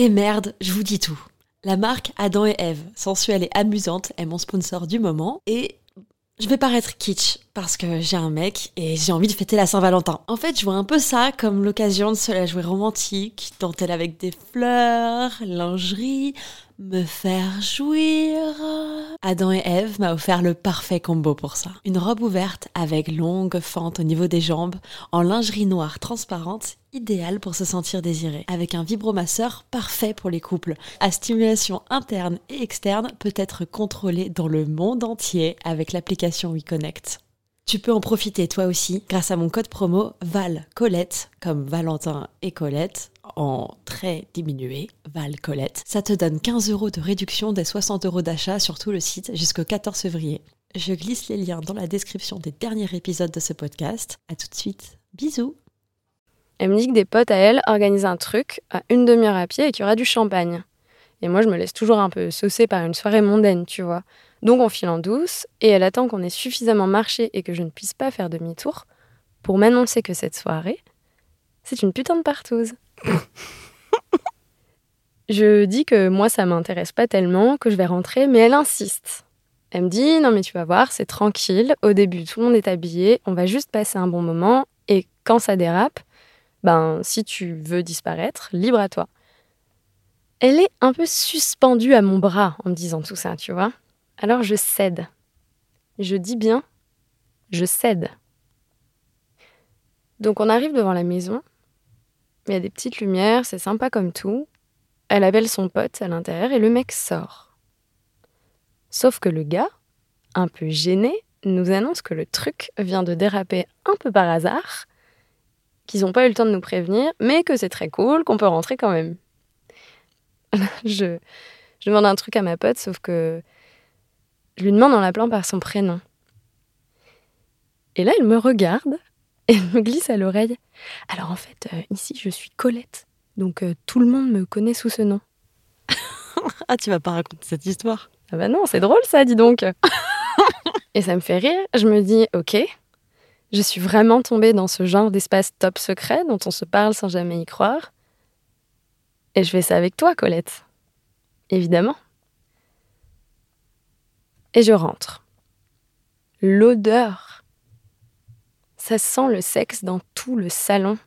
Et merde, je vous dis tout. La marque Adam et Eve, sensuelle et amusante, est mon sponsor du moment et je vais paraître kitsch parce que j'ai un mec et j'ai envie de fêter la Saint-Valentin. En fait, je vois un peu ça comme l'occasion de se la jouer romantique, dentelle avec des fleurs, lingerie, me faire jouir. Adam et Eve m'a offert le parfait combo pour ça. Une robe ouverte avec longue fente au niveau des jambes, en lingerie noire transparente, idéale pour se sentir désiré. Avec un vibromasseur parfait pour les couples. À stimulation interne et externe peut être contrôlée dans le monde entier avec l'application WeConnect. Tu peux en profiter toi aussi grâce à mon code promo Val Colette, comme Valentin et Colette, en très diminué, Val Colette. Ça te donne 15 euros de réduction des 60 euros d'achat sur tout le site jusqu'au 14 février. Je glisse les liens dans la description des derniers épisodes de ce podcast. À tout de suite. Bisous. Elle me dit que des potes à elle organisent un truc à une demi-heure à pied et qu'il y aura du champagne. Et moi, je me laisse toujours un peu saucer par une soirée mondaine, tu vois. Donc on file en douce, et elle attend qu'on ait suffisamment marché et que je ne puisse pas faire demi-tour pour m'annoncer que cette soirée, c'est une putain de partouze. je dis que moi, ça m'intéresse pas tellement, que je vais rentrer, mais elle insiste. Elle me dit Non, mais tu vas voir, c'est tranquille. Au début, tout le monde est habillé, on va juste passer un bon moment, et quand ça dérape, ben, si tu veux disparaître, libre à toi. Elle est un peu suspendue à mon bras en me disant tout ça, tu vois. Alors je cède. Je dis bien, je cède. Donc on arrive devant la maison. Il y a des petites lumières, c'est sympa comme tout. Elle appelle son pote à l'intérieur et le mec sort. Sauf que le gars, un peu gêné, nous annonce que le truc vient de déraper un peu par hasard, qu'ils n'ont pas eu le temps de nous prévenir, mais que c'est très cool, qu'on peut rentrer quand même. je, je demande un truc à ma pote, sauf que je lui demande en l'appelant par son prénom. Et là, elle me regarde et elle me glisse à l'oreille. Alors en fait, euh, ici, je suis Colette. Donc euh, tout le monde me connaît sous ce nom. ah, tu vas pas raconter cette histoire Ah bah non, c'est drôle ça, dis donc. et ça me fait rire. Je me dis, ok, je suis vraiment tombée dans ce genre d'espace top secret dont on se parle sans jamais y croire. Et je fais ça avec toi, Colette. Évidemment et je rentre. L'odeur. Ça sent le sexe dans tout le salon.